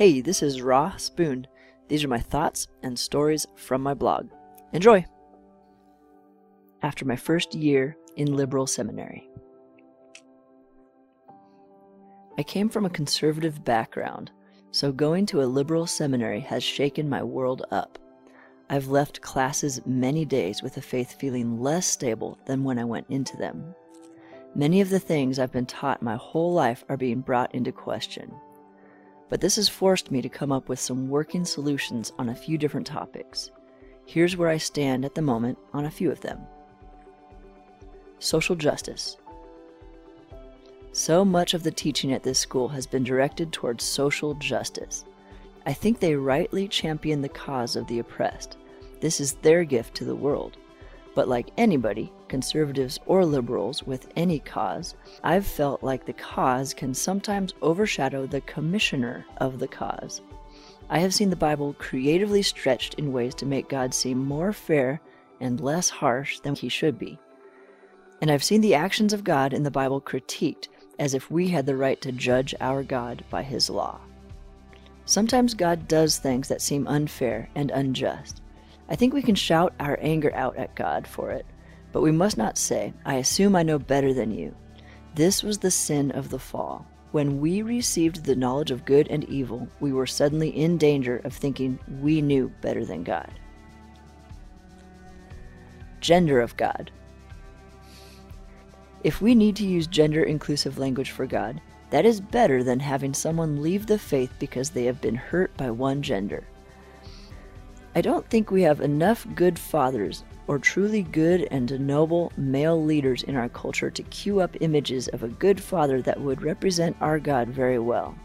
Hey, this is Ross Boone. These are my thoughts and stories from my blog. Enjoy! After my first year in liberal seminary, I came from a conservative background, so going to a liberal seminary has shaken my world up. I've left classes many days with a faith feeling less stable than when I went into them. Many of the things I've been taught my whole life are being brought into question. But this has forced me to come up with some working solutions on a few different topics. Here's where I stand at the moment on a few of them. Social justice. So much of the teaching at this school has been directed towards social justice. I think they rightly champion the cause of the oppressed. This is their gift to the world. But like anybody, conservatives or liberals with any cause, I've felt like the cause can sometimes overshadow the commissioner of the cause. I have seen the Bible creatively stretched in ways to make God seem more fair and less harsh than he should be. And I've seen the actions of God in the Bible critiqued as if we had the right to judge our God by his law. Sometimes God does things that seem unfair and unjust. I think we can shout our anger out at God for it, but we must not say, I assume I know better than you. This was the sin of the fall. When we received the knowledge of good and evil, we were suddenly in danger of thinking we knew better than God. Gender of God. If we need to use gender inclusive language for God, that is better than having someone leave the faith because they have been hurt by one gender. I don't think we have enough good fathers or truly good and noble male leaders in our culture to cue up images of a good father that would represent our God very well.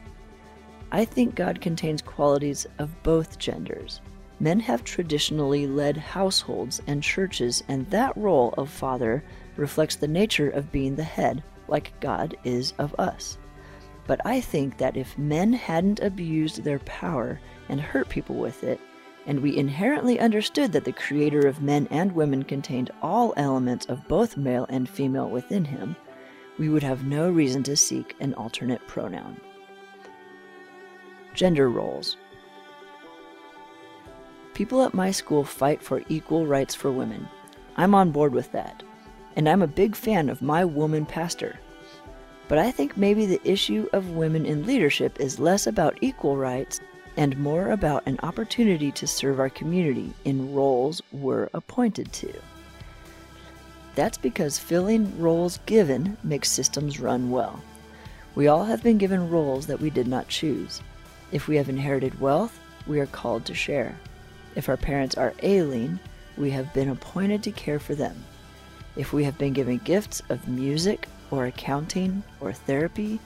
I think God contains qualities of both genders. Men have traditionally led households and churches, and that role of father reflects the nature of being the head, like God is of us. But I think that if men hadn't abused their power and hurt people with it, and we inherently understood that the creator of men and women contained all elements of both male and female within him, we would have no reason to seek an alternate pronoun. Gender roles. People at my school fight for equal rights for women. I'm on board with that. And I'm a big fan of my woman pastor. But I think maybe the issue of women in leadership is less about equal rights and more about an opportunity to serve our community in roles we're appointed to. That's because filling roles given makes systems run well. We all have been given roles that we did not choose. If we have inherited wealth, we are called to share. If our parents are ailing, we have been appointed to care for them. If we have been given gifts of music or accounting or therapy,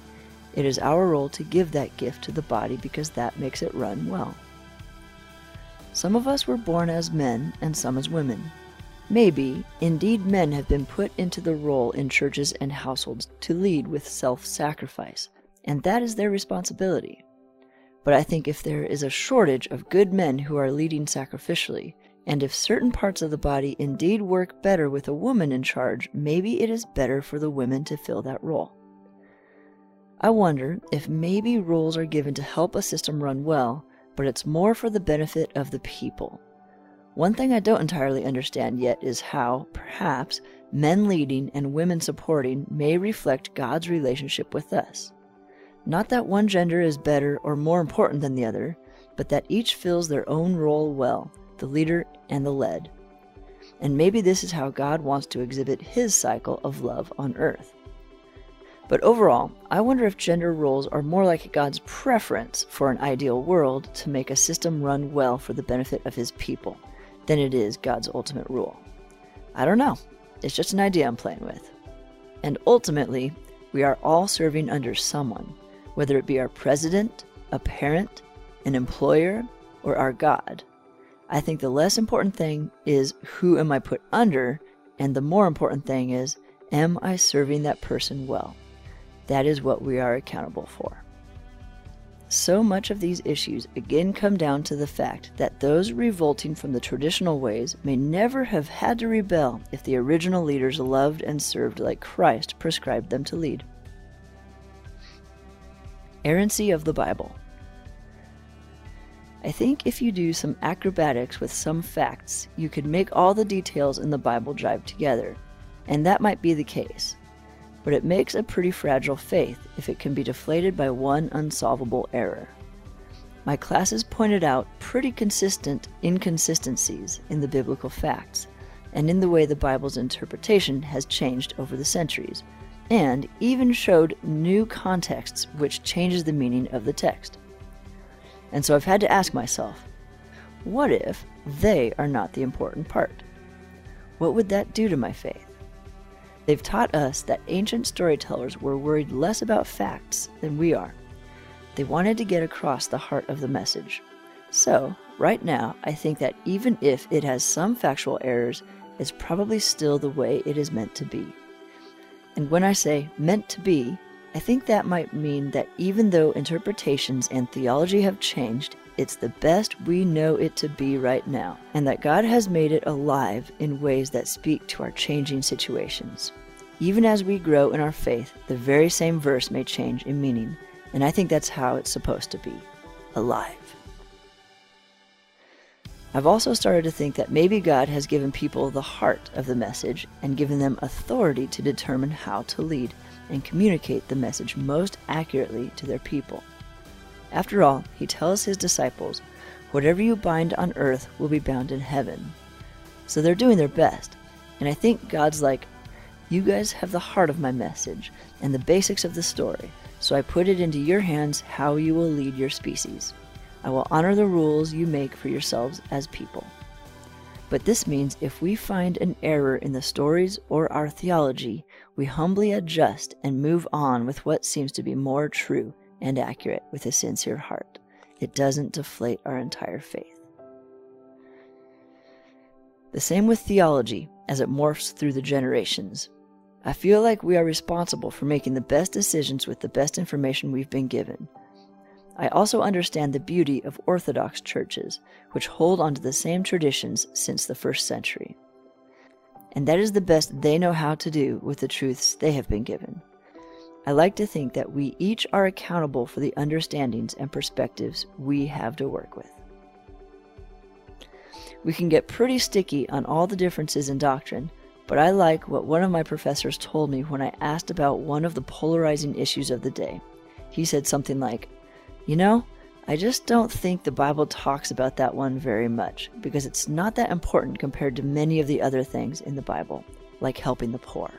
it is our role to give that gift to the body because that makes it run well. Some of us were born as men and some as women. Maybe, indeed, men have been put into the role in churches and households to lead with self sacrifice, and that is their responsibility. But I think if there is a shortage of good men who are leading sacrificially, and if certain parts of the body indeed work better with a woman in charge, maybe it is better for the women to fill that role. I wonder if maybe rules are given to help a system run well, but it's more for the benefit of the people. One thing I don't entirely understand yet is how, perhaps, men leading and women supporting may reflect God's relationship with us. Not that one gender is better or more important than the other, but that each fills their own role well, the leader and the led. And maybe this is how God wants to exhibit his cycle of love on earth. But overall, I wonder if gender roles are more like God's preference for an ideal world to make a system run well for the benefit of his people than it is God's ultimate rule. I don't know. It's just an idea I'm playing with. And ultimately, we are all serving under someone, whether it be our president, a parent, an employer, or our God. I think the less important thing is who am I put under, and the more important thing is am I serving that person well? That is what we are accountable for. So much of these issues again come down to the fact that those revolting from the traditional ways may never have had to rebel if the original leaders loved and served like Christ prescribed them to lead. Errancy of the Bible. I think if you do some acrobatics with some facts, you could make all the details in the Bible jive together, and that might be the case. But it makes a pretty fragile faith if it can be deflated by one unsolvable error. My classes pointed out pretty consistent inconsistencies in the biblical facts and in the way the Bible's interpretation has changed over the centuries, and even showed new contexts which changes the meaning of the text. And so I've had to ask myself, what if they are not the important part? What would that do to my faith? They've taught us that ancient storytellers were worried less about facts than we are. They wanted to get across the heart of the message. So, right now, I think that even if it has some factual errors, it's probably still the way it is meant to be. And when I say meant to be, I think that might mean that even though interpretations and theology have changed, it's the best we know it to be right now, and that God has made it alive in ways that speak to our changing situations. Even as we grow in our faith, the very same verse may change in meaning, and I think that's how it's supposed to be alive. I've also started to think that maybe God has given people the heart of the message and given them authority to determine how to lead and communicate the message most accurately to their people. After all, he tells his disciples, Whatever you bind on earth will be bound in heaven. So they're doing their best, and I think God's like, You guys have the heart of my message and the basics of the story, so I put it into your hands how you will lead your species. I will honor the rules you make for yourselves as people. But this means if we find an error in the stories or our theology, we humbly adjust and move on with what seems to be more true and accurate with a sincere heart. It doesn't deflate our entire faith. The same with theology as it morphs through the generations. I feel like we are responsible for making the best decisions with the best information we've been given. I also understand the beauty of Orthodox churches, which hold on to the same traditions since the first century. And that is the best they know how to do with the truths they have been given. I like to think that we each are accountable for the understandings and perspectives we have to work with. We can get pretty sticky on all the differences in doctrine, but I like what one of my professors told me when I asked about one of the polarizing issues of the day. He said something like, you know, I just don't think the Bible talks about that one very much because it's not that important compared to many of the other things in the Bible, like helping the poor.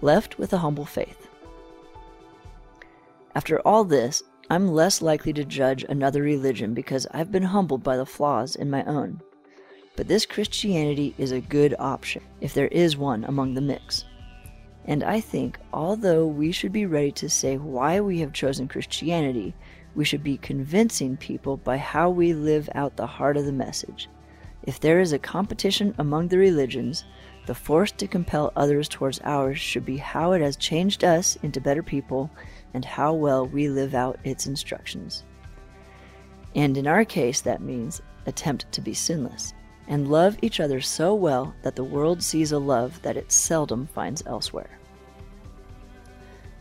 Left with a humble faith. After all this, I'm less likely to judge another religion because I've been humbled by the flaws in my own. But this Christianity is a good option, if there is one among the mix. And I think, although we should be ready to say why we have chosen Christianity, we should be convincing people by how we live out the heart of the message. If there is a competition among the religions, the force to compel others towards ours should be how it has changed us into better people and how well we live out its instructions. And in our case, that means attempt to be sinless and love each other so well that the world sees a love that it seldom finds elsewhere.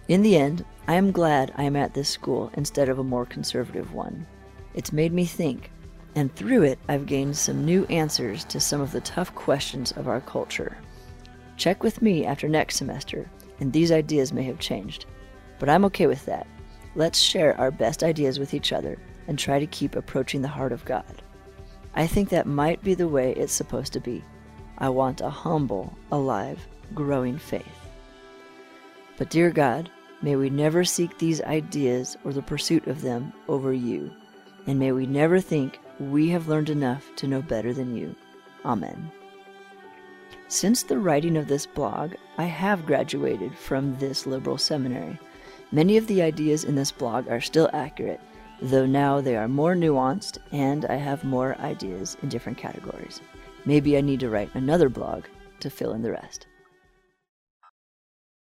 In the end, I am glad I am at this school instead of a more conservative one. It's made me think, and through it, I've gained some new answers to some of the tough questions of our culture. Check with me after next semester, and these ideas may have changed. But I'm okay with that. Let's share our best ideas with each other and try to keep approaching the heart of God. I think that might be the way it's supposed to be. I want a humble, alive, growing faith. But, dear God, may we never seek these ideas or the pursuit of them over you, and may we never think we have learned enough to know better than you. Amen. Since the writing of this blog, I have graduated from this liberal seminary. Many of the ideas in this blog are still accurate, though now they are more nuanced and I have more ideas in different categories. Maybe I need to write another blog to fill in the rest.